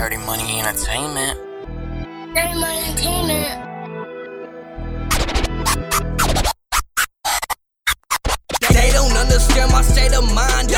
Dirty Money Entertainment. Dirty Money Entertainment. They don't understand my state of mind.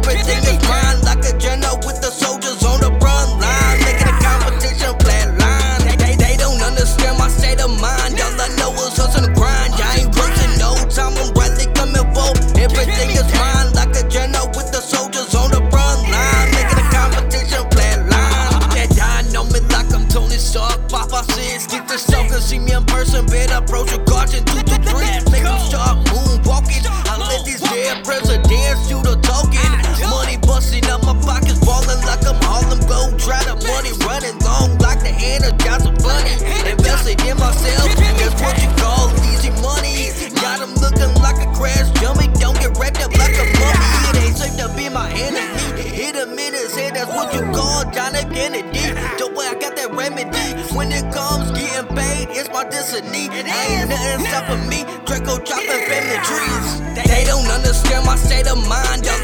Everything is mine. Like a general with the soldiers on the front line, making the competition flat line. They, they, don't understand my state of mind. All I know is hustle and grind. I ain't wasting no time. I'm rightly coming for everything is mine. Like a general with the soldiers on the front line, making the competition flat line. That die know me like I'm Tony Stark. Papa says, get the shock and see me in person. Better approach a guardian two to three. Make them start moonwalking. I let these dead presidents do myself, that's what you call easy money. Got looking like a crash dummy. Don't get wrapped up like a mummy. It ain't safe to be my enemy. Hit him in his head, that's what you call John F. Kennedy. The way I got that remedy. When it comes getting paid, it's my destiny. Ain't nothing stopping me. Draco chopping family trees. They don't understand my state of mind. All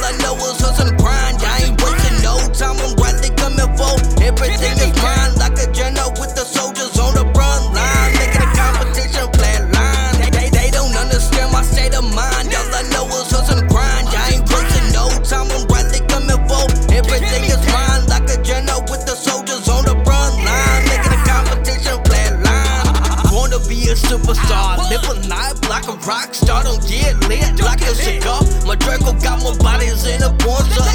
superstar, live a life like a rock star. Don't get lit like a cigar. My Draco got more bodies in a porn, so